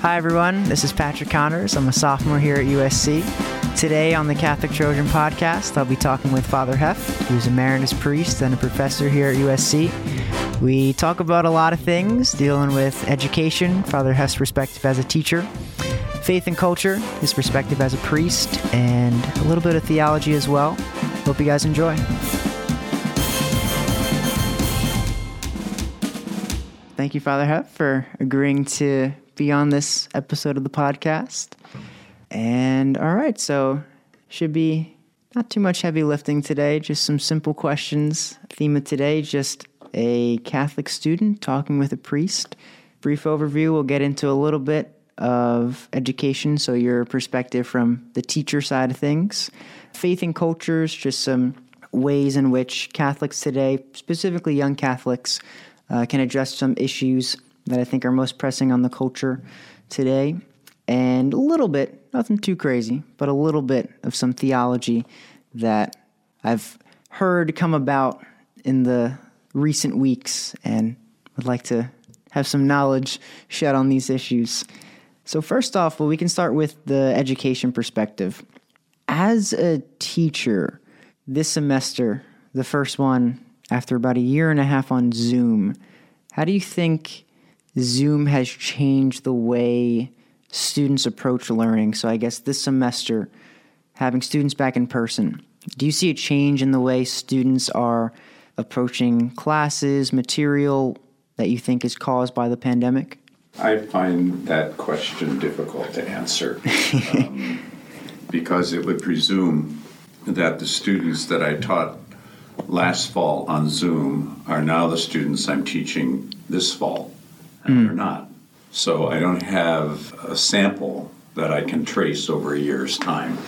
Hi, everyone. This is Patrick Connors. I'm a sophomore here at USC. Today on the Catholic Trojan podcast, I'll be talking with Father Heft, who's a Marianist priest and a professor here at USC. We talk about a lot of things dealing with education, Father Heft's perspective as a teacher, faith and culture, his perspective as a priest, and a little bit of theology as well. Hope you guys enjoy. Thank you, Father Heft, for agreeing to be on this episode of the podcast. And all right, so should be not too much heavy lifting today, just some simple questions. Theme of today, just a Catholic student talking with a priest. Brief overview, we'll get into a little bit of education, so your perspective from the teacher side of things. Faith and cultures, just some ways in which Catholics today, specifically young Catholics, uh, can address some issues that I think are most pressing on the culture today. And a little bit, nothing too crazy, but a little bit of some theology that I've heard come about in the recent weeks and would like to have some knowledge shed on these issues. So, first off, well, we can start with the education perspective. As a teacher, this semester, the first one after about a year and a half on Zoom, how do you think Zoom has changed the way students approach learning? So, I guess this semester, having students back in person, do you see a change in the way students are approaching classes, material that you think is caused by the pandemic? I find that question difficult to answer um, because it would presume that the students that I taught last fall on Zoom are now the students I'm teaching this fall, and mm. they're not. So I don't have a sample that I can trace over a year's time.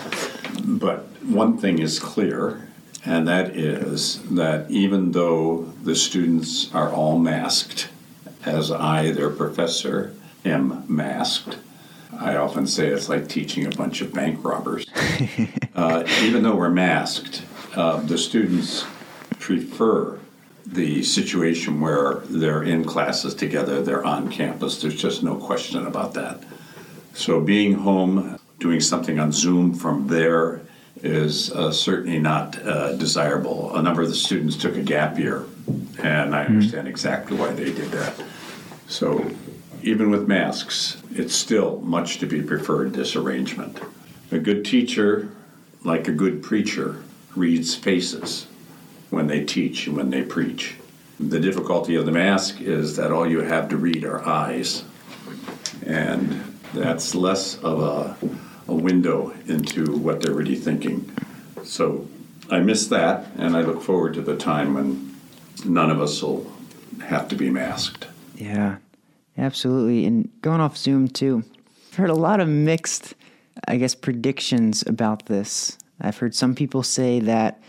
But one thing is clear, and that is that even though the students are all masked, as I, their professor, am masked, I often say it's like teaching a bunch of bank robbers. uh, even though we're masked, uh, the students prefer the situation where they're in classes together, they're on campus. There's just no question about that. So being home, doing something on Zoom from there is uh, certainly not uh, desirable. A number of the students took a gap year, and I mm-hmm. understand exactly why they did that. So even with masks, it's still much to be preferred, this arrangement. A good teacher, like a good preacher, reads faces when they teach and when they preach. The difficulty of the mask is that all you have to read are eyes, and that's less of a, a window into what they're really thinking. So I miss that, and I look forward to the time when none of us will have to be masked. Yeah, absolutely. And going off Zoom too, I've heard a lot of mixed, I guess, predictions about this. I've heard some people say that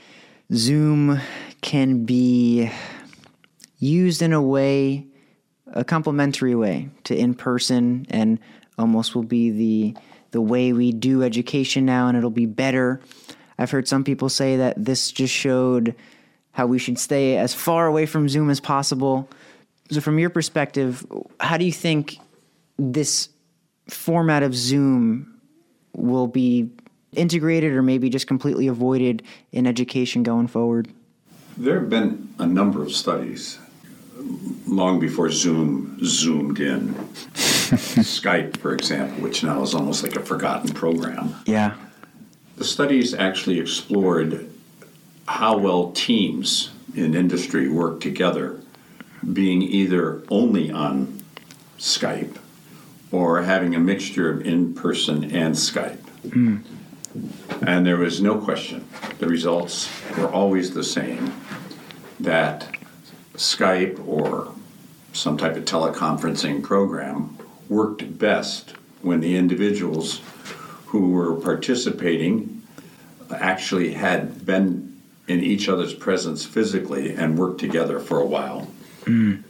Zoom can be used in a way, a complementary way to in person, and almost will be the the way we do education now, and it'll be better. I've heard some people say that this just showed how we should stay as far away from Zoom as possible. So, from your perspective, how do you think this format of Zoom will be integrated or maybe just completely avoided in education going forward? There have been a number of studies long before Zoom zoomed in. Skype, for example, which now is almost like a forgotten program. Yeah. The studies actually explored how well teams in industry work together, being either only on Skype or having a mixture of in person and Skype. Mm. And there was no question. The results were always the same that Skype or some type of teleconferencing program worked best when the individuals who were participating actually had been in each other's presence physically and worked together for a while. Mm.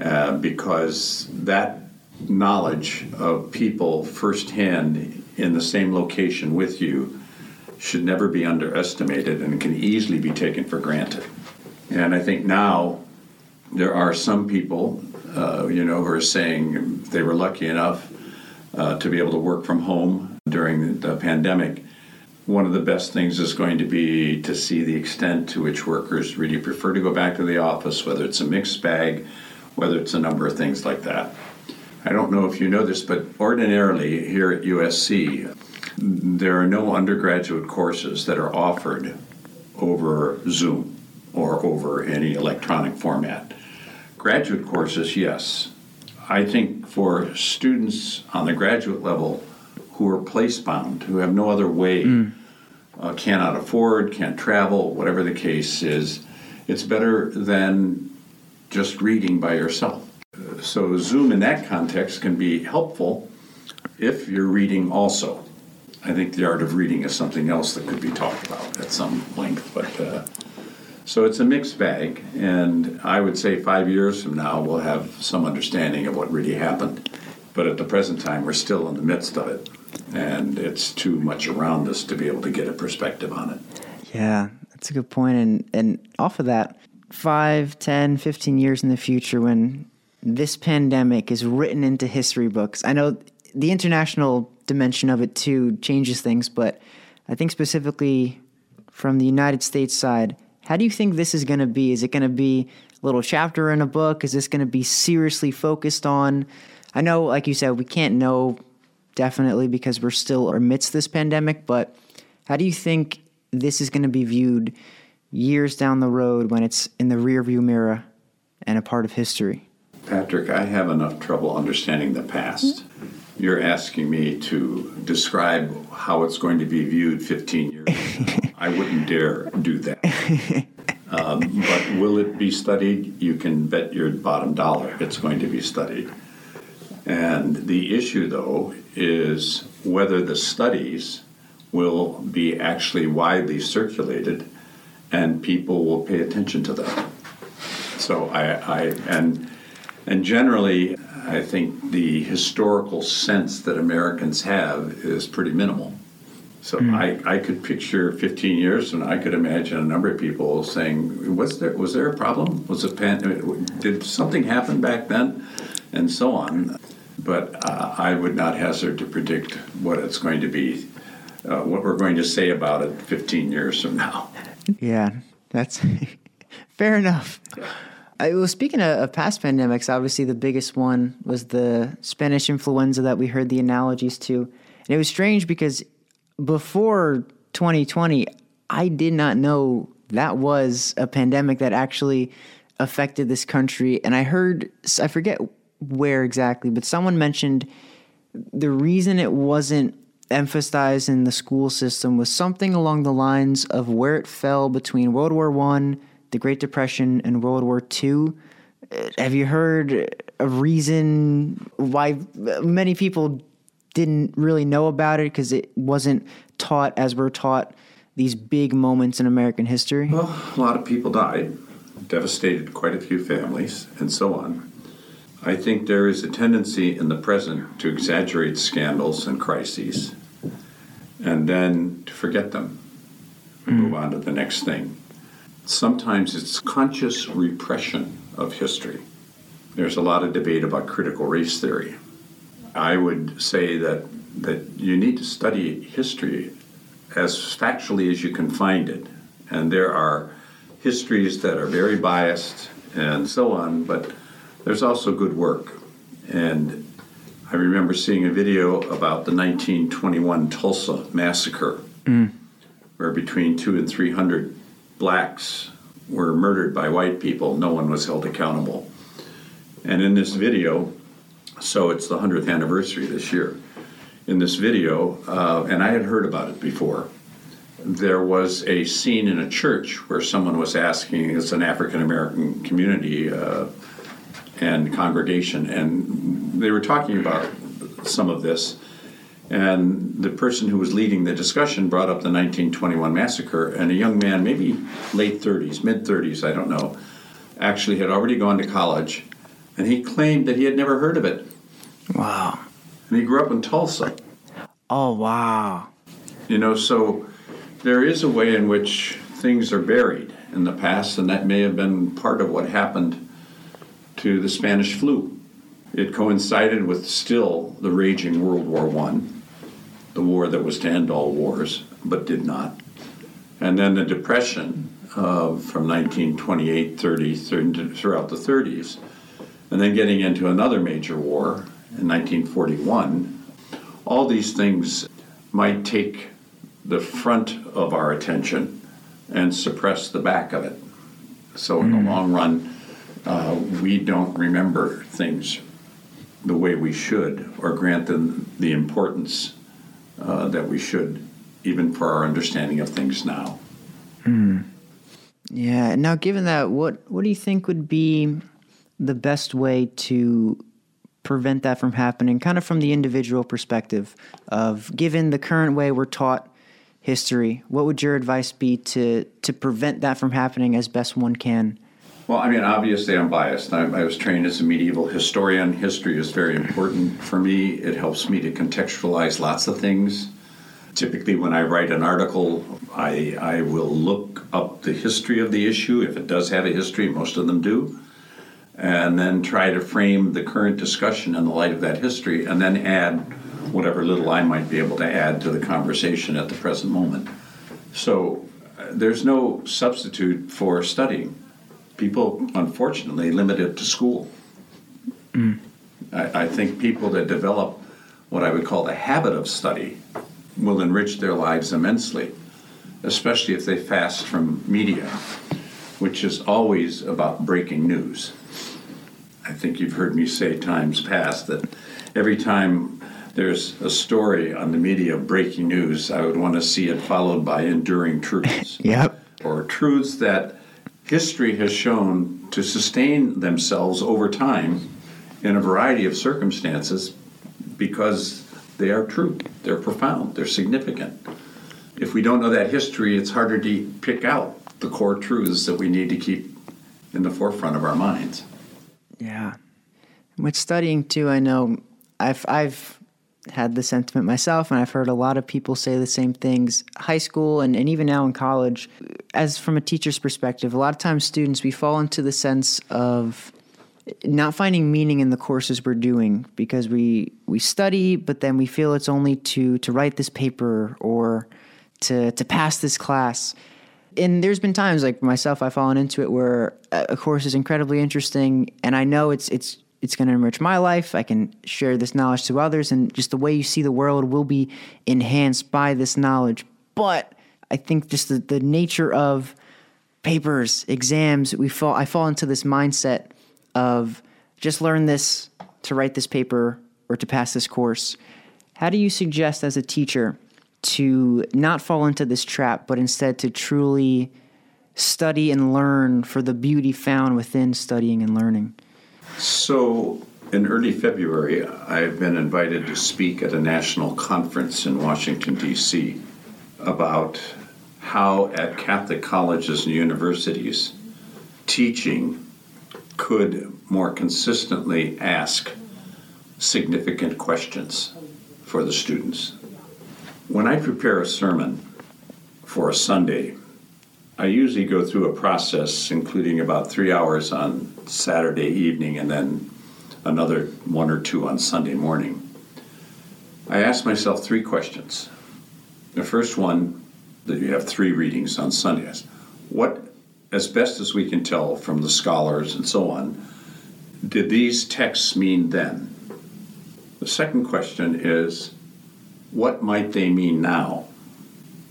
Uh, because that knowledge of people firsthand in the same location with you should never be underestimated and can easily be taken for granted. And I think now there are some people, uh, you know, who are saying they were lucky enough uh, to be able to work from home during the pandemic. One of the best things is going to be to see the extent to which workers really prefer to go back to the office, whether it's a mixed bag, whether it's a number of things like that. I don't know if you know this, but ordinarily here at USC, there are no undergraduate courses that are offered over Zoom or over any electronic format. Graduate courses, yes. I think for students on the graduate level who are place bound, who have no other way, mm. uh, cannot afford, can't travel, whatever the case is, it's better than just reading by yourself. So, Zoom in that context can be helpful if you're reading also. I think the art of reading is something else that could be talked about at some length, but uh, so it's a mixed bag, and I would say five years from now we'll have some understanding of what really happened. But at the present time, we're still in the midst of it, and it's too much around us to be able to get a perspective on it. Yeah, that's a good point. And, and off of that, five, 10, 15 years in the future, when this pandemic is written into history books, I know the international dimension of it too changes things, but I think specifically from the United States side, how do you think this is going to be? Is it going to be a little chapter in a book? Is this going to be seriously focused on? I know, like you said, we can't know definitely because we're still amidst this pandemic, but how do you think this is going to be viewed years down the road when it's in the rearview mirror and a part of history? Patrick, I have enough trouble understanding the past. You're asking me to describe how it's going to be viewed 15 years I wouldn't dare do that. Um, but will it be studied? You can bet your bottom dollar it's going to be studied. And the issue, though, is whether the studies will be actually widely circulated and people will pay attention to them. So I, I and and generally, I think the historical sense that Americans have is pretty minimal. So mm. I, I could picture 15 years, and I could imagine a number of people saying, "Was there was there a problem? Was a pan? Did something happen back then?" and so on. But uh, I would not hazard to predict what it's going to be, uh, what we're going to say about it 15 years from now. Yeah, that's fair enough. I, well, speaking of, of, past pandemics, obviously the biggest one was the Spanish influenza that we heard the analogies to. And it was strange because before 2020, I did not know that was a pandemic that actually affected this country. And I heard, I forget where exactly, but someone mentioned the reason it wasn't emphasized in the school system was something along the lines of where it fell between World War One, the Great Depression, and World War II. Have you heard a reason why many people didn't really know about it because it wasn't taught as we're taught these big moments in American history? Well, a lot of people died, devastated quite a few families, and so on. I think there is a tendency in the present to exaggerate scandals and crises and then to forget them and mm. move on to the next thing. Sometimes it's conscious repression of history. There's a lot of debate about critical race theory. I would say that that you need to study history as factually as you can find it, and there are histories that are very biased and so on, but there's also good work. And I remember seeing a video about the 1921 Tulsa massacre, mm. where between two and three hundred blacks were murdered by white people. No one was held accountable. And in this video, so it's the 100th anniversary this year. In this video, uh, and I had heard about it before, there was a scene in a church where someone was asking, it's an African American community uh, and congregation, and they were talking about some of this. And the person who was leading the discussion brought up the 1921 massacre, and a young man, maybe late 30s, mid 30s, I don't know, actually had already gone to college, and he claimed that he had never heard of it. Wow. And he grew up in Tulsa. Oh, wow. You know, so there is a way in which things are buried in the past, and that may have been part of what happened to the Spanish flu. It coincided with still the raging World War I, the war that was to end all wars, but did not. And then the Depression uh, from 1928, 30, 30, throughout the 30s, and then getting into another major war in 1941. All these things might take the front of our attention and suppress the back of it. So, in the long run, uh, we don't remember things the way we should or grant them the importance uh, that we should, even for our understanding of things now. Mm. Yeah. Now, given that, what what do you think would be the best way to prevent that from happening? Kind of from the individual perspective of given the current way we're taught history, what would your advice be to to prevent that from happening as best one can? Well, I mean, obviously, I'm biased. I, I was trained as a medieval historian. History is very important for me. It helps me to contextualize lots of things. Typically, when I write an article, I, I will look up the history of the issue. If it does have a history, most of them do. And then try to frame the current discussion in the light of that history, and then add whatever little I might be able to add to the conversation at the present moment. So uh, there's no substitute for studying. People, unfortunately, limit it to school. Mm. I, I think people that develop what I would call the habit of study will enrich their lives immensely, especially if they fast from media, which is always about breaking news. I think you've heard me say times past that every time there's a story on the media breaking news, I would want to see it followed by enduring truths. yep. Or truths that history has shown to sustain themselves over time in a variety of circumstances because they are true, they're profound, they're significant. If we don't know that history, it's harder to pick out the core truths that we need to keep in the forefront of our minds. Yeah. With studying too, I know I've I've had the sentiment myself, and I've heard a lot of people say the same things. High school and, and even now in college, as from a teacher's perspective, a lot of times students we fall into the sense of not finding meaning in the courses we're doing because we we study, but then we feel it's only to to write this paper or to to pass this class. And there's been times like myself, I've fallen into it where uh, a course is incredibly interesting, and I know it's it's it's going to enrich my life. I can share this knowledge to others, and just the way you see the world will be enhanced by this knowledge. But I think just the, the nature of papers, exams, we fall I fall into this mindset of just learn this to write this paper or to pass this course. How do you suggest as a teacher to not fall into this trap, but instead to truly study and learn for the beauty found within studying and learning? So, in early February, I've been invited to speak at a national conference in Washington, D.C., about how at Catholic colleges and universities teaching could more consistently ask significant questions for the students. When I prepare a sermon for a Sunday, I usually go through a process including about three hours on Saturday evening and then another one or two on Sunday morning. I ask myself three questions. The first one, that you have three readings on Sundays. What as best as we can tell from the scholars and so on, did these texts mean then? The second question is, what might they mean now?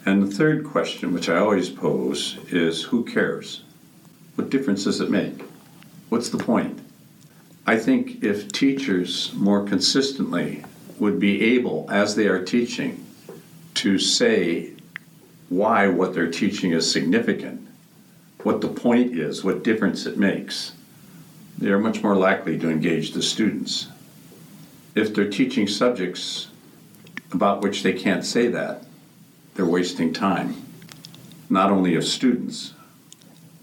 And the third question, which I always pose, is who cares? What difference does it make? What's the point? I think if teachers more consistently would be able, as they are teaching, to say why what they're teaching is significant what the point is, what difference it makes, they are much more likely to engage the students. If they're teaching subjects about which they can't say that, they're wasting time, not only of students,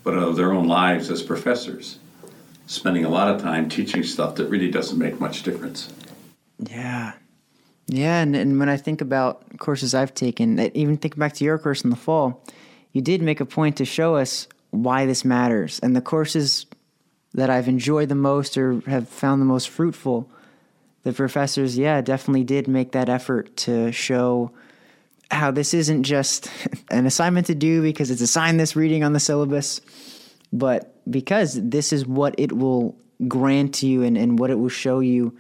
but of their own lives as professors, spending a lot of time teaching stuff that really doesn't make much difference. Yeah. Yeah, and, and when I think about courses I've taken, even think back to your course in the fall, you did make a point to show us why this matters. And the courses, that I've enjoyed the most or have found the most fruitful, the professors, yeah, definitely did make that effort to show how this isn't just an assignment to do because it's assigned this reading on the syllabus, but because this is what it will grant you and, and what it will show you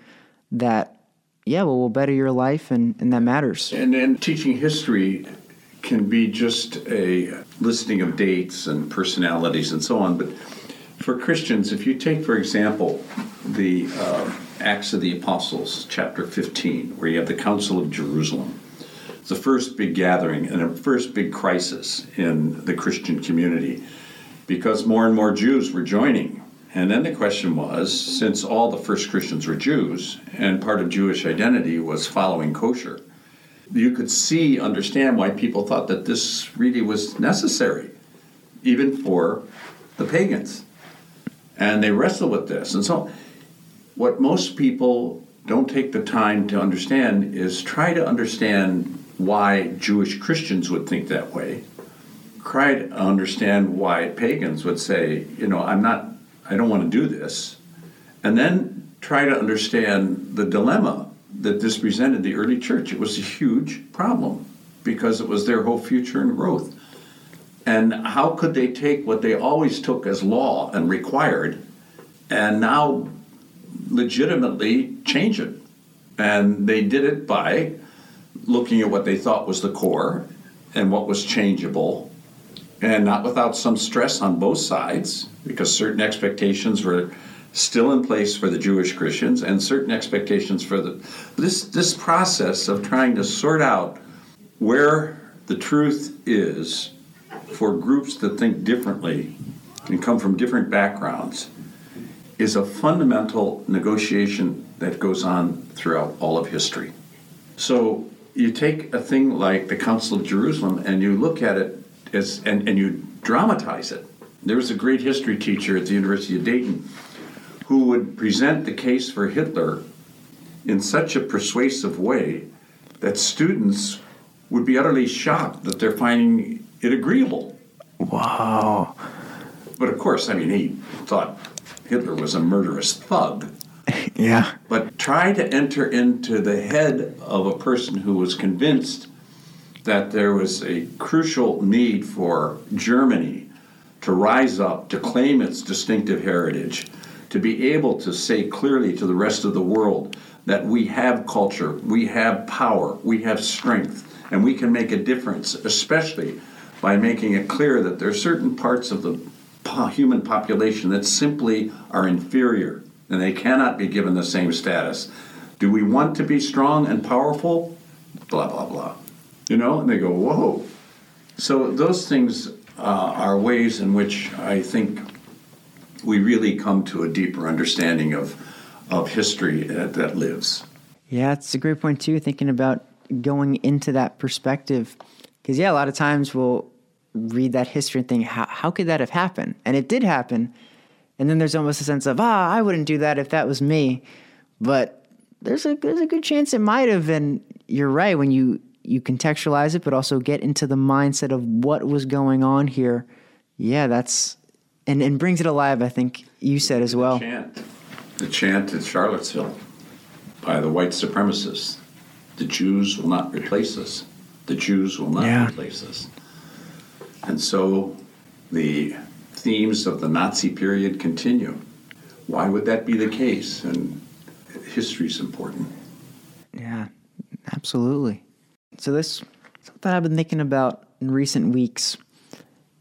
that, yeah, well, will better your life and, and that matters. And then teaching history can be just a listing of dates and personalities and so on, but for Christians, if you take, for example, the uh, Acts of the Apostles, chapter 15, where you have the Council of Jerusalem, the first big gathering and a first big crisis in the Christian community because more and more Jews were joining. And then the question was since all the first Christians were Jews and part of Jewish identity was following kosher, you could see, understand why people thought that this really was necessary, even for the pagans. And they wrestled with this. And so, what most people don't take the time to understand is try to understand why Jewish Christians would think that way. Try to understand why pagans would say, you know, I'm not, I don't want to do this. And then try to understand the dilemma that this presented the early church. It was a huge problem because it was their whole future and growth. And how could they take what they always took as law and required and now legitimately change it? And they did it by looking at what they thought was the core and what was changeable, and not without some stress on both sides, because certain expectations were still in place for the Jewish Christians and certain expectations for the this this process of trying to sort out where the truth is for groups that think differently and come from different backgrounds is a fundamental negotiation that goes on throughout all of history. So you take a thing like the Council of Jerusalem and you look at it as and, and you dramatize it. There was a great history teacher at the University of Dayton who would present the case for Hitler in such a persuasive way that students would be utterly shocked that they're finding it agreeable. Wow. But of course, I mean, he thought Hitler was a murderous thug. Yeah. But try to enter into the head of a person who was convinced that there was a crucial need for Germany to rise up, to claim its distinctive heritage, to be able to say clearly to the rest of the world that we have culture, we have power, we have strength, and we can make a difference, especially by making it clear that there are certain parts of the human population that simply are inferior and they cannot be given the same status. Do we want to be strong and powerful? Blah, blah, blah. You know, and they go, whoa. So those things uh, are ways in which I think we really come to a deeper understanding of, of history that, that lives. Yeah, it's a great point too, thinking about going into that perspective. Because, yeah, a lot of times we'll read that history and think, how, how could that have happened? And it did happen. And then there's almost a sense of, ah, I wouldn't do that if that was me. But there's a there's a good chance it might have. And you're right when you you contextualize it, but also get into the mindset of what was going on here. Yeah, that's and and brings it alive. I think you said as well. The chant, the chant at Charlottesville by the white supremacists: "The Jews will not replace us. The Jews will not Yeah. replace us." And so, the themes of the Nazi period continue. Why would that be the case? And history is important. Yeah, absolutely. So this something I've been thinking about in recent weeks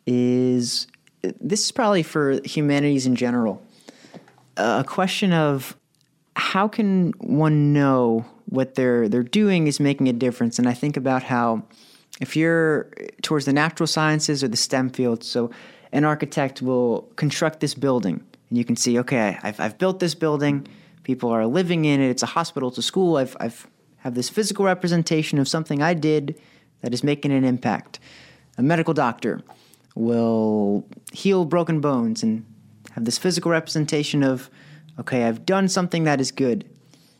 is this is probably for humanities in general. A question of how can one know what they're they're doing is making a difference? And I think about how if you're towards the natural sciences or the STEM fields, so an architect will construct this building, and you can see, okay, I've, I've built this building, people are living in it, it's a hospital, it's a school, I've, I've have this physical representation of something I did that is making an impact. A medical doctor will heal broken bones and have this physical representation of, okay, I've done something that is good.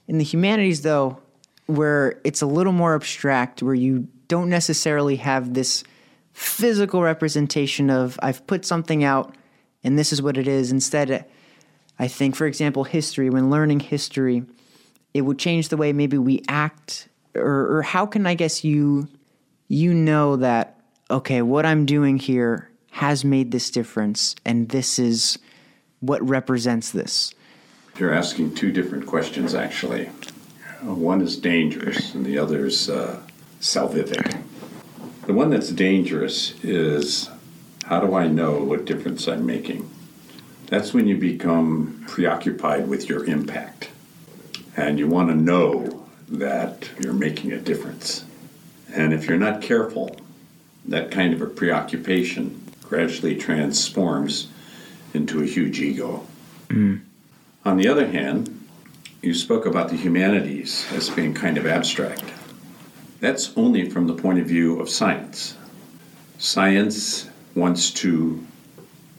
In the humanities, though, where it's a little more abstract, where you don't necessarily have this physical representation of, I've put something out and this is what it is. Instead, I think, for example, history, when learning history, it would change the way maybe we act, or, or how can I guess you you know that okay, what I'm doing here has made this difference, and this is what represents this. You're asking two different questions, actually. One is dangerous, and the other is uh, salvific. The one that's dangerous is how do I know what difference I'm making? That's when you become preoccupied with your impact. And you want to know that you're making a difference. And if you're not careful, that kind of a preoccupation gradually transforms into a huge ego. Mm. On the other hand, you spoke about the humanities as being kind of abstract. That's only from the point of view of science. Science wants to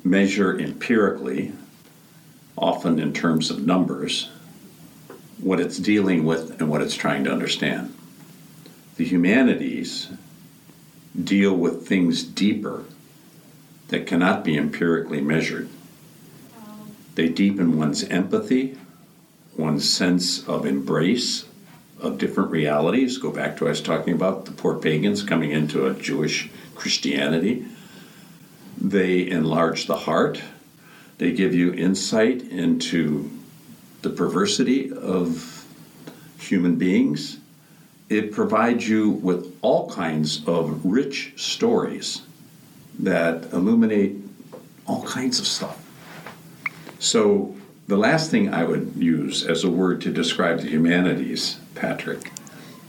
measure empirically, often in terms of numbers, what it's dealing with and what it's trying to understand. The humanities deal with things deeper that cannot be empirically measured. They deepen one's empathy, one's sense of embrace of different realities. Go back to was talking about the poor pagans coming into a Jewish Christianity. They enlarge the heart. They give you insight into the perversity of human beings. It provides you with all kinds of rich stories that illuminate all kinds of stuff. So, the last thing I would use as a word to describe the humanities, Patrick,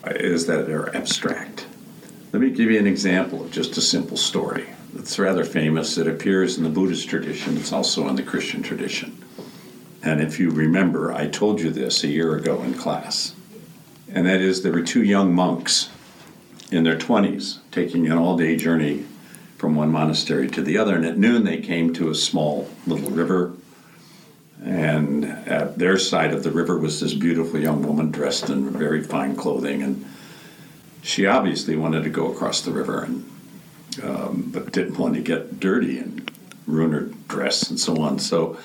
uh, is that they're abstract. Let me give you an example of just a simple story. It's rather famous. It appears in the Buddhist tradition, it's also in the Christian tradition. And if you remember, I told you this a year ago in class. And that is, there were two young monks in their 20s taking an all day journey from one monastery to the other. And at noon, they came to a small little river and at their side of the river was this beautiful young woman dressed in very fine clothing, and she obviously wanted to go across the river, and um, but didn't want to get dirty and ruin her dress and so on. So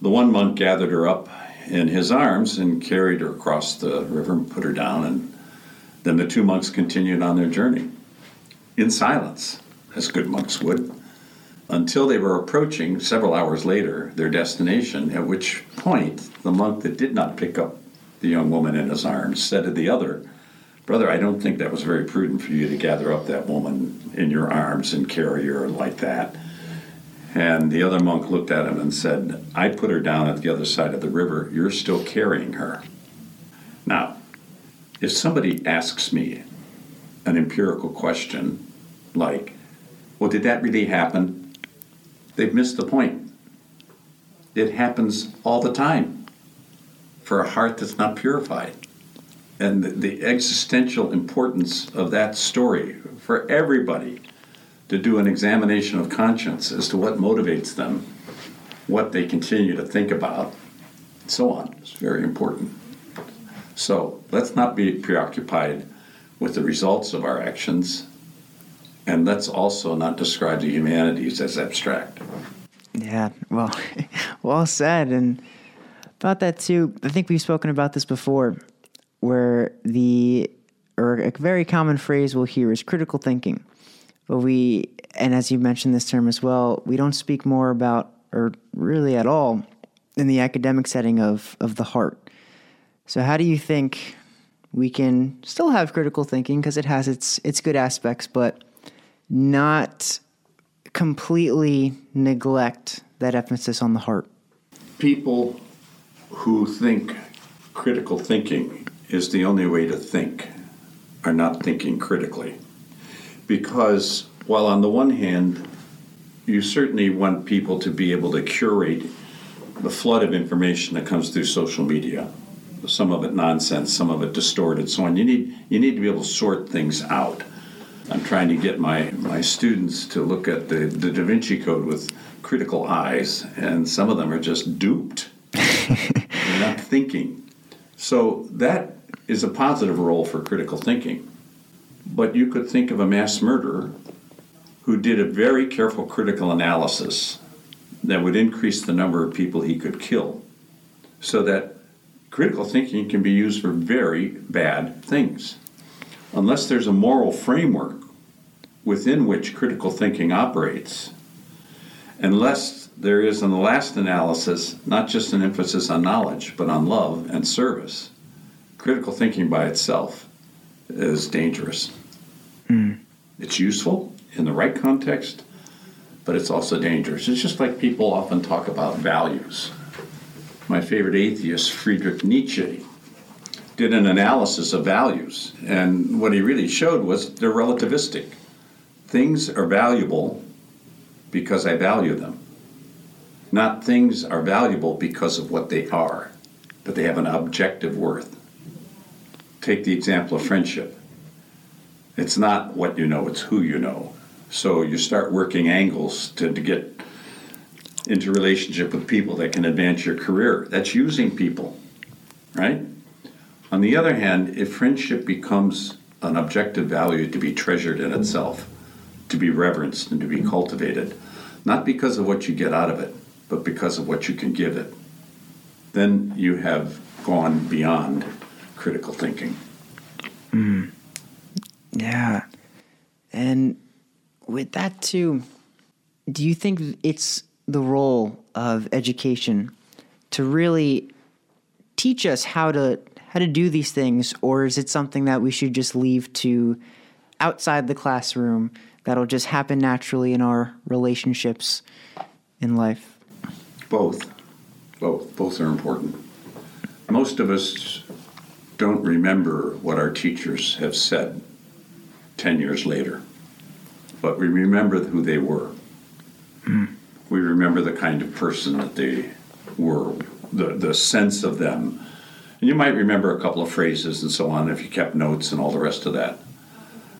the one monk gathered her up in his arms and carried her across the river and put her down, and then the two monks continued on their journey in silence, as good monks would until they were approaching several hours later their destination, at which point the monk that did not pick up the young woman in his arms said to the other, Brother, I don't think that was very prudent for you to gather up that woman in your arms and carry her like that. And the other monk looked at him and said, I put her down at the other side of the river. You're still carrying her. Now, if somebody asks me an empirical question like, well, did that really happen? They've missed the point. It happens all the time for a heart that's not purified. And the, the existential importance of that story for everybody to do an examination of conscience as to what motivates them, what they continue to think about, and so on. It's very important. So let's not be preoccupied with the results of our actions and let's also not describe the humanities as abstract. Yeah, well, well said. And about that too, I think we've spoken about this before, where the or a very common phrase we'll hear is critical thinking. But we, and as you mentioned this term as well, we don't speak more about, or really at all, in the academic setting of of the heart. So, how do you think we can still have critical thinking because it has its its good aspects, but not completely neglect that emphasis on the heart? People who think critical thinking is the only way to think are not thinking critically. Because while on the one hand, you certainly want people to be able to curate the flood of information that comes through social media, some of it nonsense, some of it distorted, so on. You need you need to be able to sort things out. I'm trying to get my, my students to look at the, the Da Vinci Code with critical eyes, and some of them are just duped. They're not thinking. So that is a positive role for critical thinking. But you could think of a mass murderer who did a very careful critical analysis that would increase the number of people he could kill. So that critical thinking can be used for very bad things. Unless there's a moral framework within which critical thinking operates, unless there is, in the last analysis, not just an emphasis on knowledge, but on love and service, critical thinking by itself is dangerous. Mm. It's useful in the right context, but it's also dangerous. It's just like people often talk about values. My favorite atheist, Friedrich Nietzsche, did an analysis of values, and what he really showed was they're relativistic. Things are valuable because I value them. Not things are valuable because of what they are, but they have an objective worth. Take the example of friendship. It's not what you know, it's who you know. So you start working angles to, to get into relationship with people that can advance your career. That's using people, right? On the other hand, if friendship becomes an objective value to be treasured in itself, to be reverenced and to be cultivated, not because of what you get out of it, but because of what you can give it, then you have gone beyond critical thinking. Mm. Yeah. And with that too, do you think it's the role of education to really teach us how to how to do these things or is it something that we should just leave to outside the classroom that'll just happen naturally in our relationships in life both both both are important most of us don't remember what our teachers have said 10 years later. But we remember who they were. Mm. We remember the kind of person that they were, the, the sense of them. And you might remember a couple of phrases and so on if you kept notes and all the rest of that.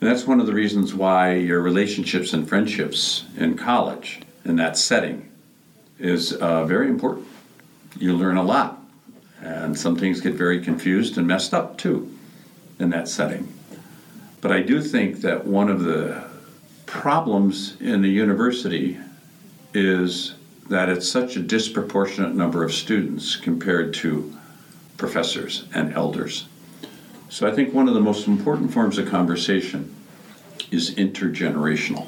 And that's one of the reasons why your relationships and friendships in college, in that setting, is uh, very important. You learn a lot. And some things get very confused and messed up too in that setting. But I do think that one of the problems in the university is that it's such a disproportionate number of students compared to professors and elders. So I think one of the most important forms of conversation is intergenerational,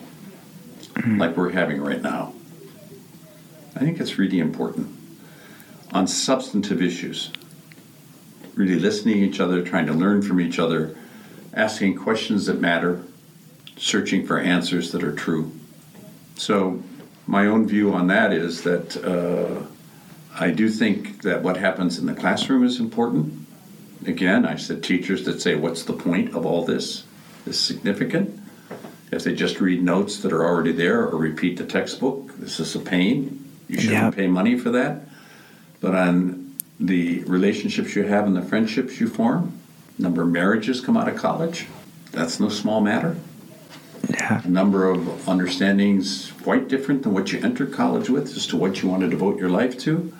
like we're having right now. I think it's really important on substantive issues. Really listening to each other, trying to learn from each other, asking questions that matter, searching for answers that are true. So, my own view on that is that uh, I do think that what happens in the classroom is important. Again, I said teachers that say, What's the point of all this? is significant. If they just read notes that are already there or repeat the textbook, this is a pain. You shouldn't yep. pay money for that. But on the relationships you have and the friendships you form, number of marriages come out of college. That's no small matter. Yeah. A number of understandings quite different than what you entered college with as to what you want to devote your life to.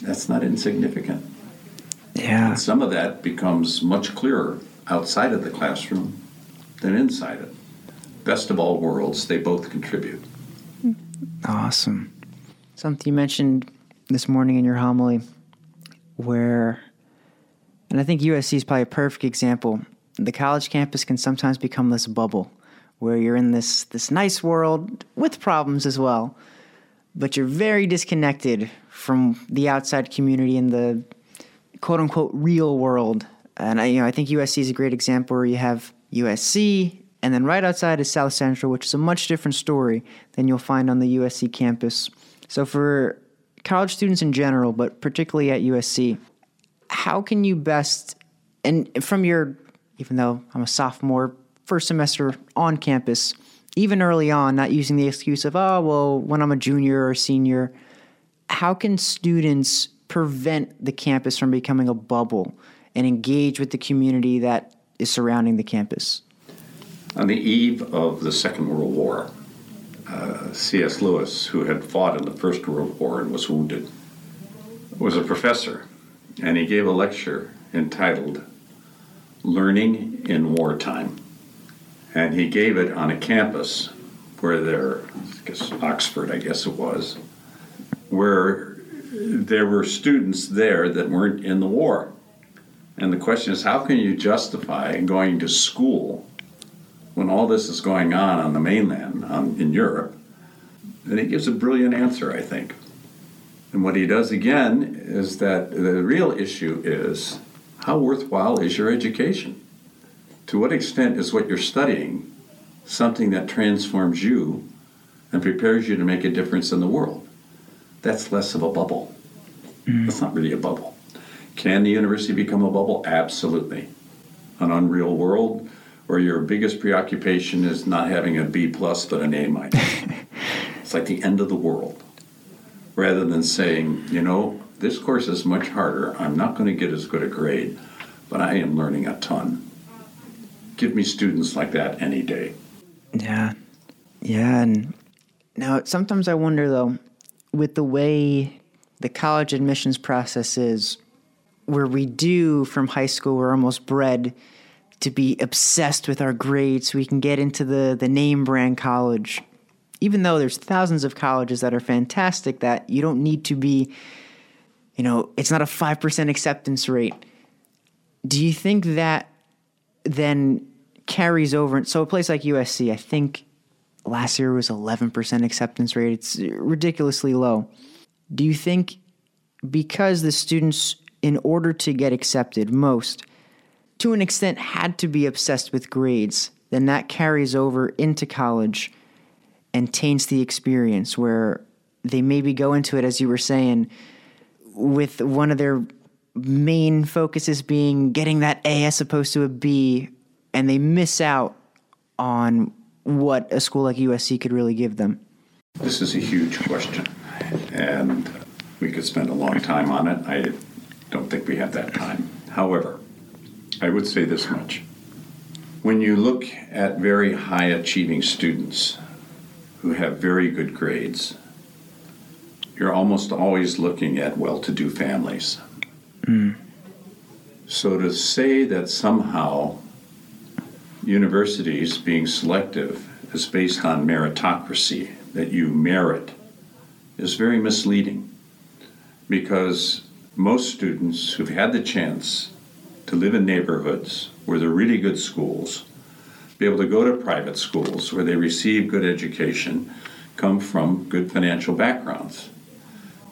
That's not insignificant. Yeah. And some of that becomes much clearer outside of the classroom than inside it. Best of all worlds, they both contribute. Awesome. Something you mentioned this morning in your homily where and I think USC is probably a perfect example. The college campus can sometimes become this bubble where you're in this this nice world with problems as well, but you're very disconnected from the outside community and the quote unquote real world. And I, you know, I think USC is a great example where you have USC, and then right outside is South Central, which is a much different story than you'll find on the USC campus. So for college students in general, but particularly at USC, how can you best and from your even though I'm a sophomore first semester on campus even early on not using the excuse of oh well when I'm a junior or senior how can students prevent the campus from becoming a bubble and engage with the community that is surrounding the campus on the eve of the Second World War uh, C.S. Lewis, who had fought in the First World War and was wounded, was a professor and he gave a lecture entitled Learning in Wartime. And he gave it on a campus where there, I guess Oxford, I guess it was, where there were students there that weren't in the war. And the question is, how can you justify going to school when all this is going on on the mainland um, in Europe? And he gives a brilliant answer, I think. And what he does again is that the real issue is how worthwhile is your education? To what extent is what you're studying something that transforms you and prepares you to make a difference in the world? That's less of a bubble. Mm. That's not really a bubble. Can the university become a bubble? Absolutely. An unreal world where your biggest preoccupation is not having a B plus but an A minus. it's like the end of the world. Rather than saying, you know, this course is much harder. I'm not going to get as good a grade, but I am learning a ton. Give me students like that any day. Yeah. Yeah. And now sometimes I wonder, though, with the way the college admissions process is, where we do from high school, we're almost bred to be obsessed with our grades so we can get into the, the name brand college. Even though there's thousands of colleges that are fantastic, that you don't need to be, you know, it's not a 5% acceptance rate. Do you think that then carries over? So, a place like USC, I think last year was 11% acceptance rate. It's ridiculously low. Do you think because the students in order to get accepted, most, to an extent, had to be obsessed with grades, then that carries over into college and taints the experience where they maybe go into it, as you were saying, with one of their main focuses being getting that A as opposed to a B, and they miss out on what a school like USC could really give them? This is a huge question, and we could spend a long time on it. I don't think we have that time. However, I would say this much. When you look at very high achieving students who have very good grades, you're almost always looking at well to do families. Mm. So to say that somehow universities being selective is based on meritocracy, that you merit, is very misleading because most students who've had the chance to live in neighborhoods where there are really good schools, be able to go to private schools where they receive good education, come from good financial backgrounds.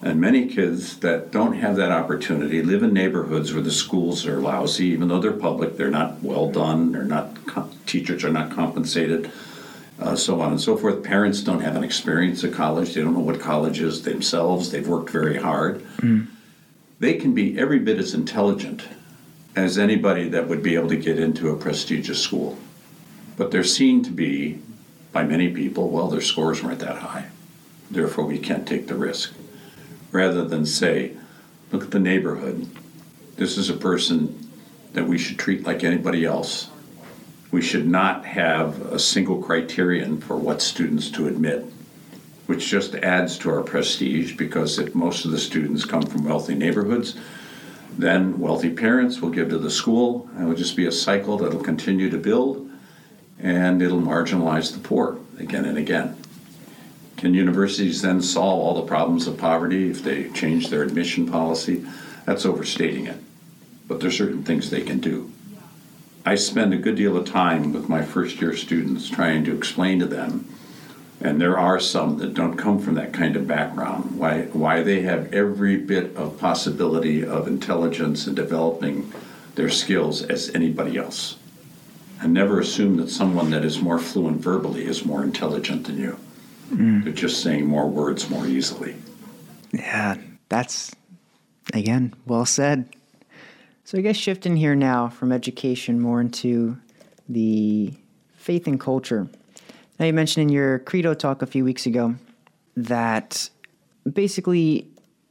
And many kids that don't have that opportunity live in neighborhoods where the schools are lousy, even though they're public, they're not well done, they're not teachers are not compensated, uh, so on and so forth. Parents don't have an experience at college; they don't know what college is themselves. They've worked very hard. Mm they can be every bit as intelligent as anybody that would be able to get into a prestigious school. But they're seen to be, by many people, well, their scores weren't that high. Therefore, we can't take the risk. Rather than say, look at the neighborhood. This is a person that we should treat like anybody else. We should not have a single criterion for what students to admit which just adds to our prestige because if most of the students come from wealthy neighborhoods, then wealthy parents will give to the school, and it will just be a cycle that'll continue to build, and it'll marginalize the poor again and again. Can universities then solve all the problems of poverty if they change their admission policy? That's overstating it. But there's certain things they can do. I spend a good deal of time with my first year students trying to explain to them and there are some that don't come from that kind of background, why, why they have every bit of possibility of intelligence and developing their skills as anybody else. And never assume that someone that is more fluent verbally is more intelligent than you. Mm. They're just saying more words more easily. Yeah, that's, again, well said. So I guess shifting here now from education more into the faith and culture now, you mentioned in your credo talk a few weeks ago that basically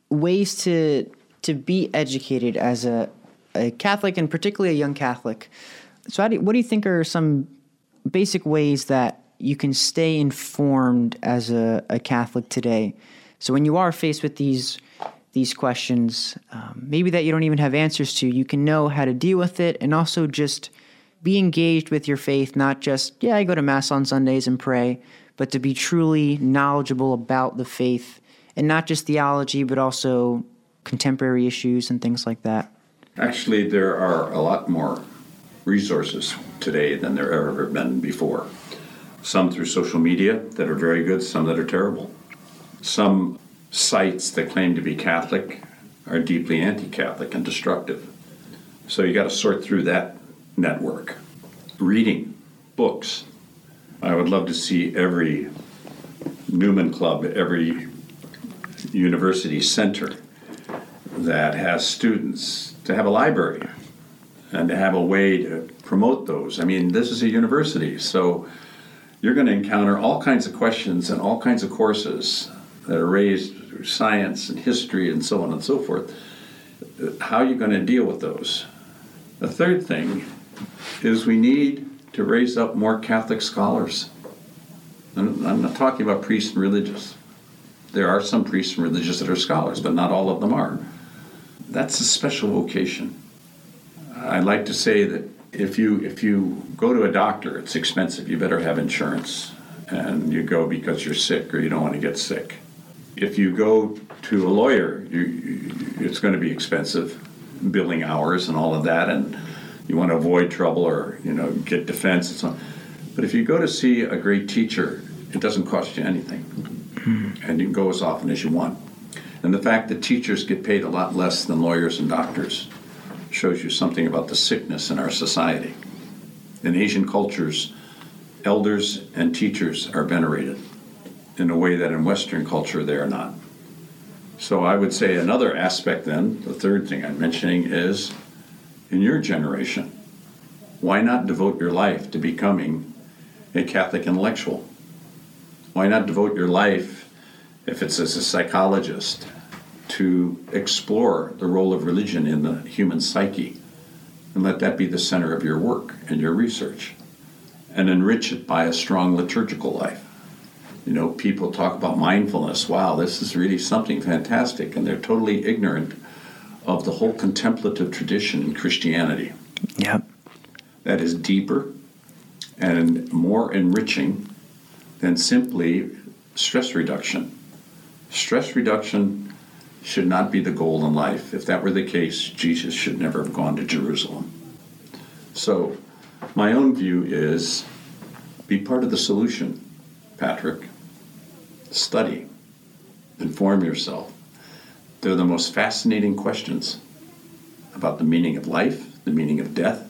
ways to to be educated as a, a Catholic and particularly a young Catholic. So, do what do you think are some basic ways that you can stay informed as a, a Catholic today? So, when you are faced with these these questions, um, maybe that you don't even have answers to, you can know how to deal with it, and also just be engaged with your faith, not just, yeah, I go to Mass on Sundays and pray, but to be truly knowledgeable about the faith and not just theology, but also contemporary issues and things like that? Actually, there are a lot more resources today than there ever have been before. Some through social media that are very good, some that are terrible. Some sites that claim to be Catholic are deeply anti Catholic and destructive. So you got to sort through that network. Reading books. I would love to see every Newman Club, every university center that has students to have a library and to have a way to promote those. I mean, this is a university, so you're going to encounter all kinds of questions and all kinds of courses that are raised through science and history and so on and so forth. How are you going to deal with those? The third thing is we need to raise up more Catholic scholars. I'm not talking about priests and religious. There are some priests and religious that are scholars, but not all of them are. That's a special vocation. I like to say that if you if you go to a doctor, it's expensive. You better have insurance, and you go because you're sick or you don't want to get sick. If you go to a lawyer, you, you, it's going to be expensive, billing hours and all of that, and you want to avoid trouble or you know get defense and so on. But if you go to see a great teacher, it doesn't cost you anything, hmm. and you can go as often as you want. And the fact that teachers get paid a lot less than lawyers and doctors shows you something about the sickness in our society. In Asian cultures, elders and teachers are venerated in a way that in Western culture they are not. So I would say another aspect, then, the third thing I'm mentioning is in your generation, why not devote your life to becoming a Catholic intellectual? Why not devote your life, if it's as a psychologist, to explore the role of religion in the human psyche and let that be the center of your work and your research and enrich it by a strong liturgical life. You know, people talk about mindfulness. Wow, this is really something fantastic, and they're totally ignorant of the whole contemplative tradition in Christianity. Yep. That is deeper and more enriching than simply stress reduction. Stress reduction should not be the goal in life. If that were the case, Jesus should never have gone to Jerusalem. So, my own view is be part of the solution, Patrick. Study, inform yourself. They're the most fascinating questions about the meaning of life, the meaning of death,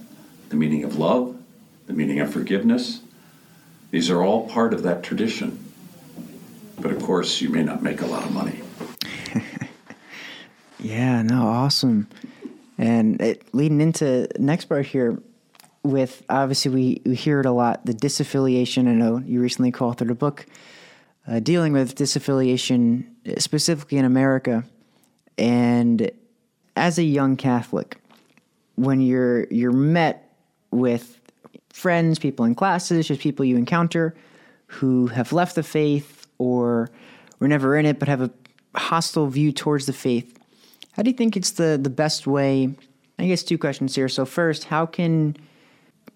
the meaning of love, the meaning of forgiveness. These are all part of that tradition. But of course, you may not make a lot of money. Yeah, no, awesome. And it, leading into next part here, with obviously we, we hear it a lot the disaffiliation. I know you recently co-authored a book uh, dealing with disaffiliation specifically in America. And as a young Catholic, when you're you're met with friends, people in classes, just people you encounter who have left the faith or were never in it but have a hostile view towards the faith, how do you think it's the, the best way? I guess two questions here. So, first, how can,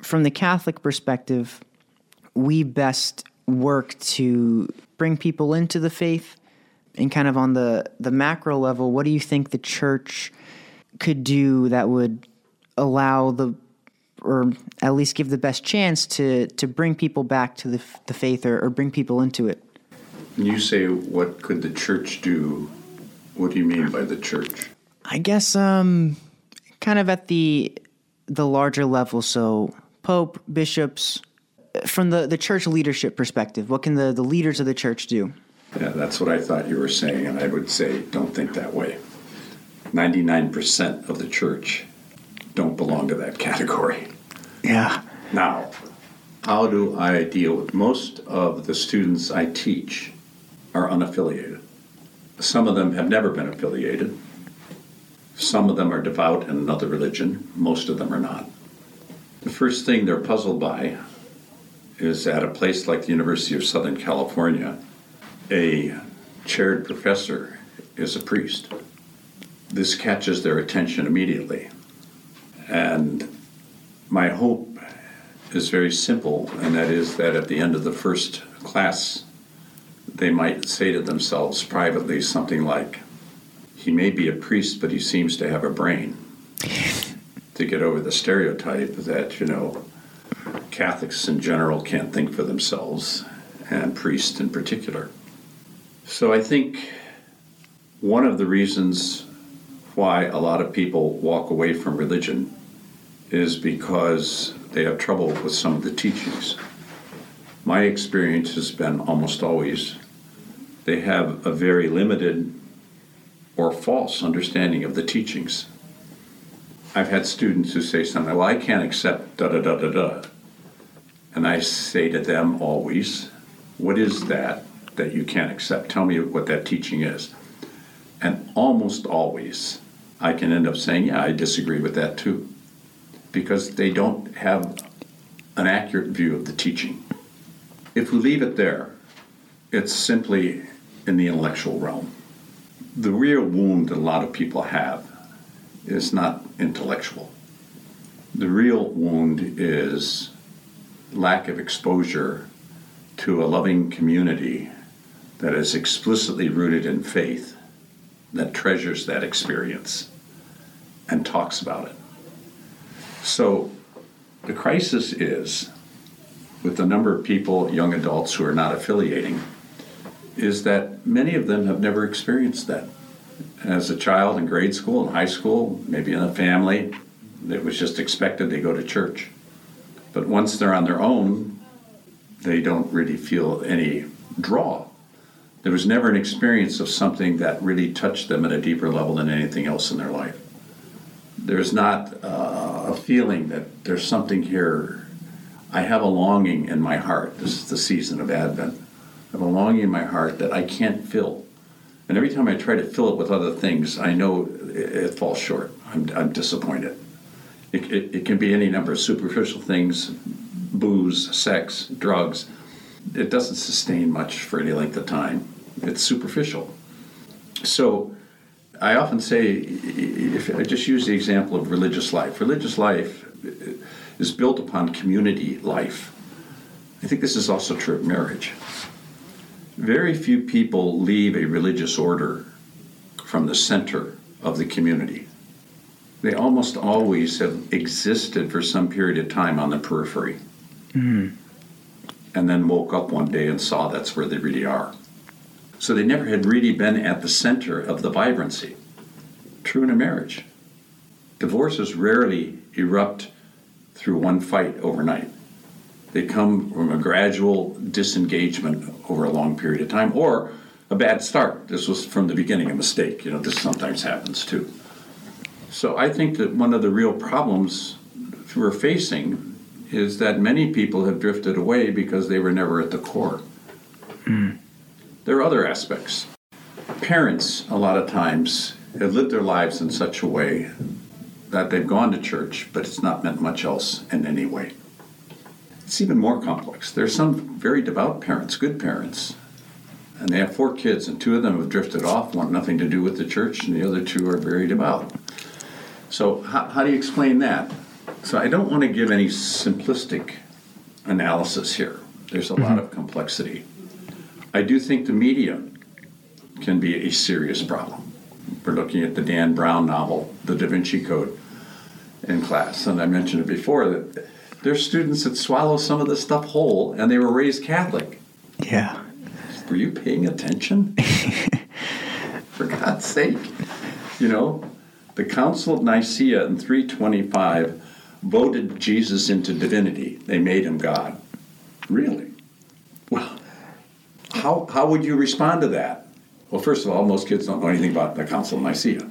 from the Catholic perspective, we best work to bring people into the faith? And kind of on the, the macro level, what do you think the church could do that would allow the, or at least give the best chance to, to bring people back to the, the faith or, or bring people into it? You say, what could the church do? What do you mean by the church? I guess um, kind of at the the larger level. So pope, bishops, from the, the church leadership perspective, what can the, the leaders of the church do? Yeah, that's what I thought you were saying, and I would say don't think that way. 99% of the church don't belong to that category. Yeah. Now, how do I deal with most of the students I teach are unaffiliated. Some of them have never been affiliated. Some of them are devout in another religion. Most of them are not. The first thing they're puzzled by is at a place like the University of Southern California, a chaired professor is a priest. This catches their attention immediately. And my hope is very simple, and that is that at the end of the first class, they might say to themselves privately something like, he may be a priest, but he seems to have a brain. to get over the stereotype that, you know, Catholics in general can't think for themselves, and priests in particular. So I think one of the reasons why a lot of people walk away from religion is because they have trouble with some of the teachings. My experience has been almost always they have a very limited or false understanding of the teachings. I've had students who say something, well, I can't accept da da da da da. And I say to them always, what is that that you can't accept? Tell me what that teaching is. And almost always, I can end up saying, yeah, I disagree with that too. Because they don't have an accurate view of the teaching. If we leave it there, it's simply in the intellectual realm. The real wound that a lot of people have is not intellectual. The real wound is lack of exposure to a loving community that is explicitly rooted in faith, that treasures that experience and talks about it. So the crisis is with the number of people, young adults who are not affiliating, is that many of them have never experienced that. As a child in grade school, in high school, maybe in a family, it was just expected they go to church. But once they're on their own, they don't really feel any draw. There was never an experience of something that really touched them at a deeper level than anything else in their life. There's not uh, a feeling that there's something here. I have a longing in my heart. This is the season of Advent. I have a longing in my heart that I can't fill. And every time I try to fill it with other things, I know it, it falls short. I'm, I'm disappointed. It, it, it, can be any number of superficial things booze, sex, drugs. It doesn't sustain much for any length of time. It's superficial. So I often say, if I just use the example of religious life, religious life is built upon community life. I think this is also true of marriage. Very few people leave a religious order from the center of the community they almost always have existed for some period of time on the periphery. Mm. And then woke up one day and saw that's where they really are. So they never had really been at the center of the vibrancy. True in a marriage. Divorces rarely erupt through one fight overnight. They come from a gradual disengagement over a long period of time or a bad start. This was from the beginning a mistake. You know, this sometimes happens too. So I think that one of the real problems we're facing is that many people have drifted away because they were never at the core. Mm. There are other aspects. Parents, a lot of times, have lived their lives in such a way that they've gone to church, but it's not meant much else in any way. It's even more complex. There are some very devout parents, good parents, and they have four kids, and two of them have drifted off, want nothing to do with the church, and the other two are very devout. So, how, how do you explain that? So, I don't want to give any simplistic analysis here. There's a mm-hmm. lot of complexity. I do think the media can be a serious problem. We're looking at the Dan Brown novel, The Da Vinci Code, in class, and I mentioned it before that there's students that swallow some of this stuff whole, and they were raised Catholic. Yeah. Were you paying attention? For God's sake. You know, the Council of Nicaea in 325 voted Jesus into divinity. They made him God. Really? Well, how, how would you respond to that? Well, first of all, most kids don't know anything about the Council of Nicaea.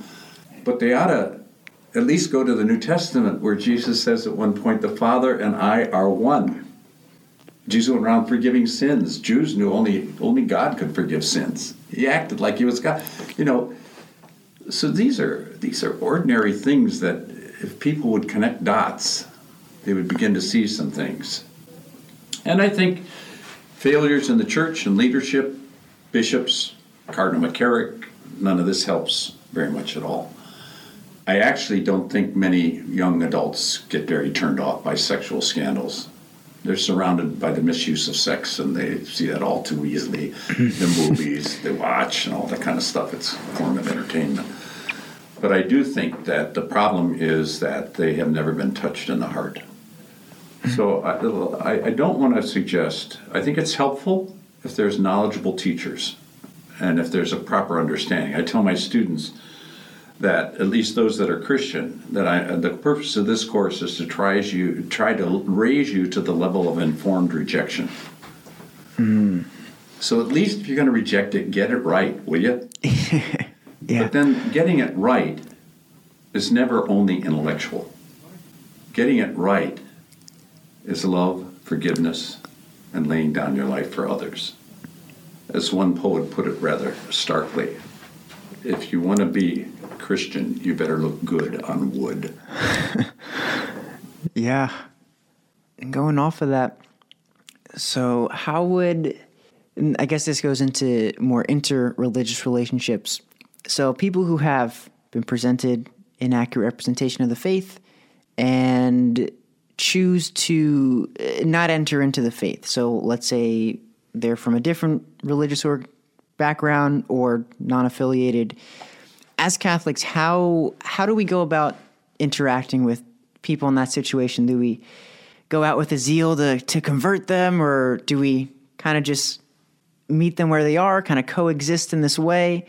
But they ought to at least go to the New Testament where Jesus says at one point, The Father and I are one. Jesus went around forgiving sins. Jews knew only, only God could forgive sins. He acted like he was God. You know, so these are these are ordinary things that if people would connect dots, they would begin to see some things. And I think failures in the church and leadership, bishops, Cardinal McCarrick, none of this helps very much at all. I actually don't think many young adults get very turned off by sexual scandals. they're surrounded by the misuse of sex, and they see that all too easily. the movies they watch and all that kind of stuff. It's a form of entertainment. But I do think that the problem is that they have never been touched in the heart. So I, I, I don't want to suggest. I think it's helpful if there's knowledgeable teachers, and if there's a proper understanding. I tell my students that at least those that are Christian, that I, the purpose of this course is to try you try to raise you to the level of informed rejection. Mm. So at least if you're going to reject it, get it right, will you? yeah. But then getting it right is never only intellectual. Getting it right is love, forgiveness, and laying down your life for others. As one poet put it rather starkly, if you want to be Christian, you better look good on wood. yeah. And going off of that, so how would, I guess this goes into more interreligious relationships. So people who have been presented inaccurate representation of the faith and choose to uh, not enter into the faith. So let's say they're from a different religious or background or non-affiliated as Catholics, how how do we go about interacting with people in that situation? Do we go out with a zeal to to convert them, or do we kind of just meet them where they are, kind of coexist in this way?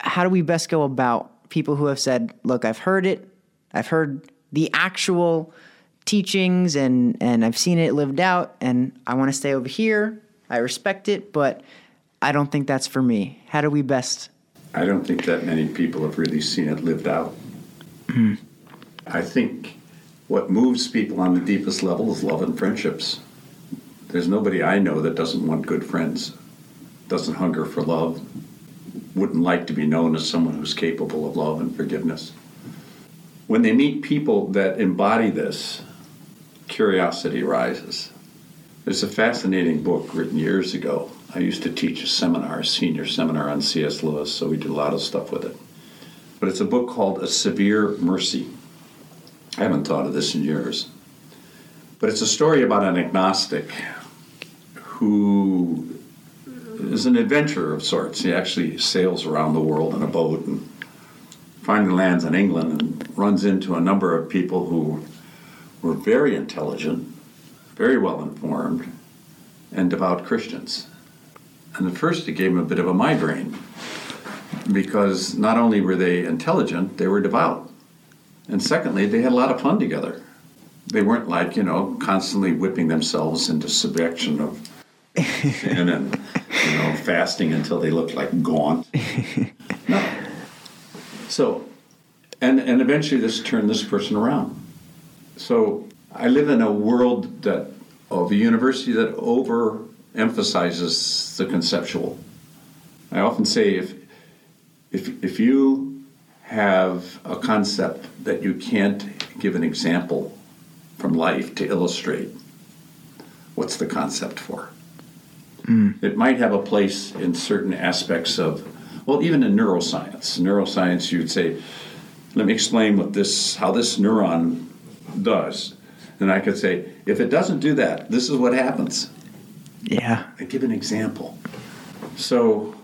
How do we best go about people who have said, "Look, I've heard it. I've heard the actual teachings and and I've seen it lived out and I want to stay over here. I respect it, but I don't think that's for me." How do we best I don't think that many people have really seen it lived out. Mm. I think what moves people on the deepest level is love and friendships. There's nobody I know that doesn't want good friends, doesn't hunger for love, wouldn't like to be known as someone who's capable of love and forgiveness. When they meet people that embody this, curiosity rises. There's a fascinating book written years ago I used to teach a seminar, a senior seminar on C.S. Lewis, so we did a lot of stuff with it. But it's a book called A Severe Mercy. I haven't thought of this in years. But it's a story about an agnostic who is an adventurer of sorts. He actually sails around the world in a boat and finally lands in England and runs into a number of people who were very intelligent, very well informed, and devout Christians. And at first, it gave him a bit of a migraine because not only were they intelligent, they were devout. And secondly, they had a lot of fun together. They weren't like, you know, constantly whipping themselves into subjection of sin and, you know, fasting until they looked like gaunt. No. So, and, and eventually this turned this person around. So I live in a world that, of a university that over emphasizes the conceptual. I often say if, if, if you have a concept that you can't give an example from life to illustrate, what's the concept for? Mm. It might have a place in certain aspects of, well, even in neuroscience. Neuroscience, you'd say, let me explain what this, how this neuron does. And I could say, if it doesn't do that, this is what happens. Yeah. I give an example. So,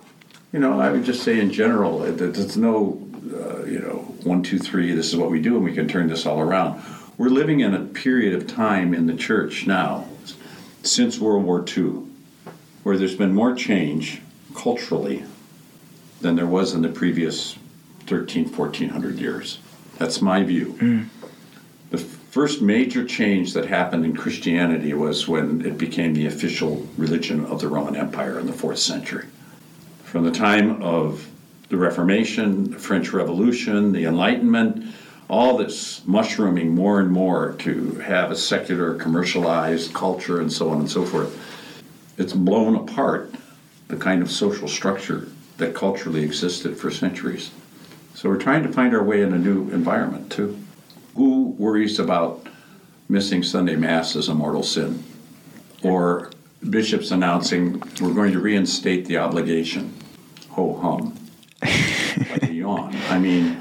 you know, I would just say in general that there's no, uh, you know, one, two, three, this is what we do and we can turn this all around. We're living in a period of time in the church now, since World War II, where there's been more change culturally than there was in the previous 13, 1400 years. That's my view. Mm. The first major change that happened in Christianity was when it became the official religion of the Roman Empire in the fourth century. From the time of the Reformation, the French Revolution, the Enlightenment, all this mushrooming more and more to have a secular, commercialized culture and so on and so forth, it's blown apart the kind of social structure that culturally existed for centuries. So we're trying to find our way in a new environment too. Who worries about missing Sunday Mass as a mortal sin? Or bishops announcing we're going to reinstate the obligation? Ho hum. like yawn. I mean,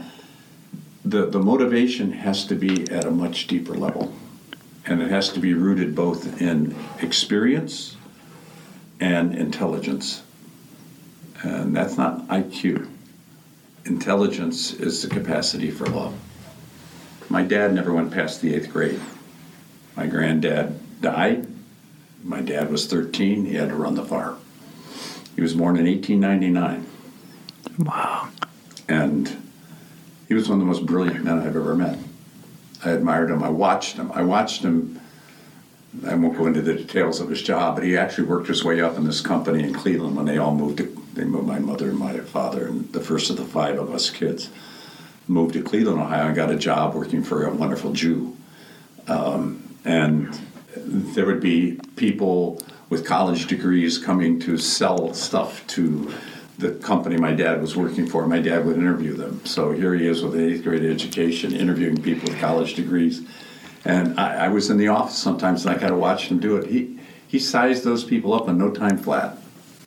the, the motivation has to be at a much deeper level. and it has to be rooted both in experience and intelligence. And that's not IQ. Intelligence is the capacity for love. My dad never went past the eighth grade. My granddad died. My dad was 13. He had to run the farm. He was born in 1899. Wow. And he was one of the most brilliant men I've ever met. I admired him. I watched him. I watched him. I won't go into the details of his job, but he actually worked his way up in this company in Cleveland when they all moved. To, they moved my mother and my father and the first of the five of us kids moved to Cleveland, Ohio, and got a job working for a wonderful Jew. Um, and there would be people with college degrees coming to sell stuff to the company my dad was working for. My dad would interview them. So here he is with an eighth grade education, interviewing people with college degrees. And I, I was in the office sometimes, and I kind of watched him do it. He he sized those people up in no time flat.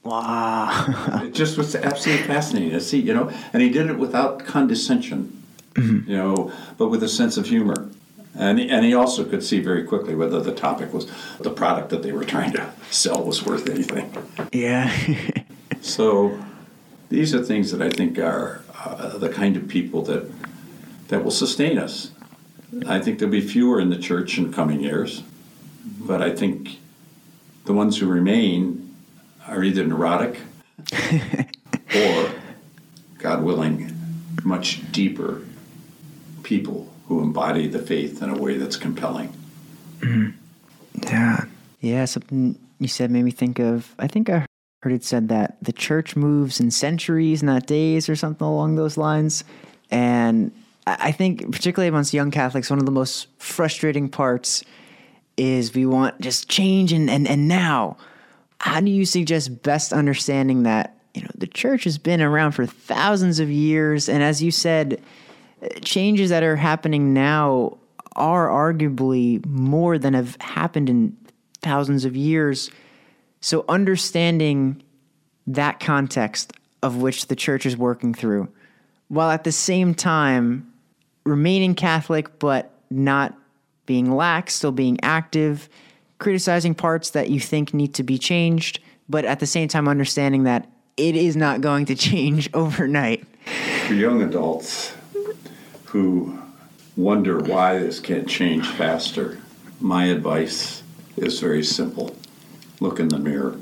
Wow. it just was absolutely fascinating to see, you know. And he did it without condescension, mm-hmm. you know, but with a sense of humor. And he, and he also could see very quickly whether the topic was the product that they were trying to sell was worth anything. Yeah. so these are things that I think are uh, the kind of people that that will sustain us. I think there'll be fewer in the church in coming years, but I think the ones who remain are either neurotic or, God willing, much deeper people who embody the faith in a way that's compelling. Mm-hmm. Yeah. Yeah, something you said made me think of, I think I heard it said that the church moves in centuries, not days, or something along those lines. And I think, particularly amongst young Catholics, one of the most frustrating parts is we want just change and, and, and now. How do you suggest best understanding that you know the church has been around for thousands of years, and as you said, changes that are happening now are arguably more than have happened in thousands of years. So, understanding that context of which the church is working through, while at the same time remaining Catholic but not being lax, still being active, criticizing parts that you think need to be changed, but at the same time understanding that it is not going to change overnight. For young adults, who wonder why this can't change faster, my advice is very simple look in the mirror.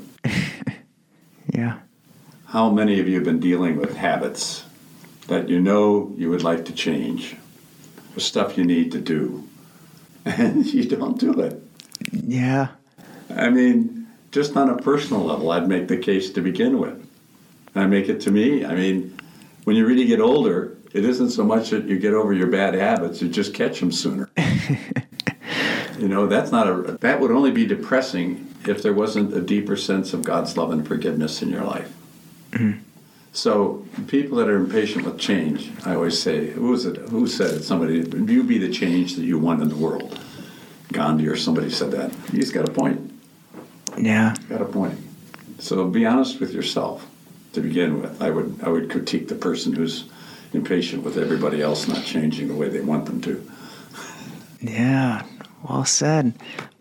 yeah. How many of you have been dealing with habits that you know you would like to change, stuff you need to do, and you don't do it? Yeah. I mean, just on a personal level, I'd make the case to begin with. I make it to me. I mean, when you really get older, it isn't so much that you get over your bad habits; you just catch them sooner. you know, that's not a that would only be depressing if there wasn't a deeper sense of God's love and forgiveness in your life. Mm-hmm. So, people that are impatient with change, I always say, who was it? Who said it? Somebody, you be the change that you want in the world. Gandhi or somebody said that. He's got a point. Yeah, got a point. So, be honest with yourself to begin with. I would I would critique the person who's impatient with everybody else not changing the way they want them to. Yeah, well said.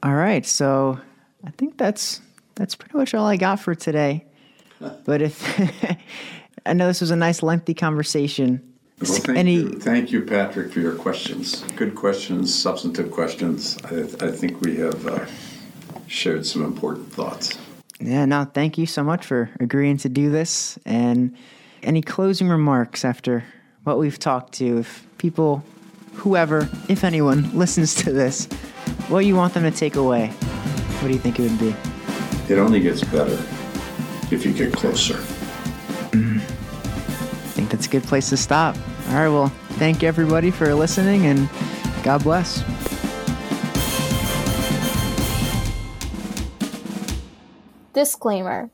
All right, so I think that's that's pretty much all I got for today. But if I know this was a nice lengthy conversation. Well, thank Any, you, thank you, Patrick, for your questions. Good questions, substantive questions. I, I think we have uh, shared some important thoughts. Yeah, no, thank you so much for agreeing to do this. And any closing remarks after what we've talked to? If people, whoever, if anyone, listens to this, what you want them to take away, what do you think it would be? It only gets better if you get closer. That's a good place to stop. All right, well, thank everybody for listening and God bless. Disclaimer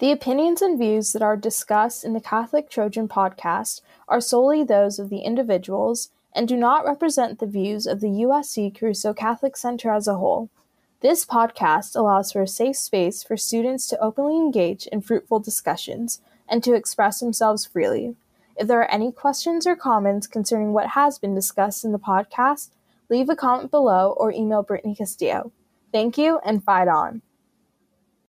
The opinions and views that are discussed in the Catholic Trojan podcast are solely those of the individuals and do not represent the views of the USC Caruso Catholic Center as a whole. This podcast allows for a safe space for students to openly engage in fruitful discussions and to express themselves freely. If there are any questions or comments concerning what has been discussed in the podcast, Leave a comment below or email Brittany Castillo. Thank you and fight on.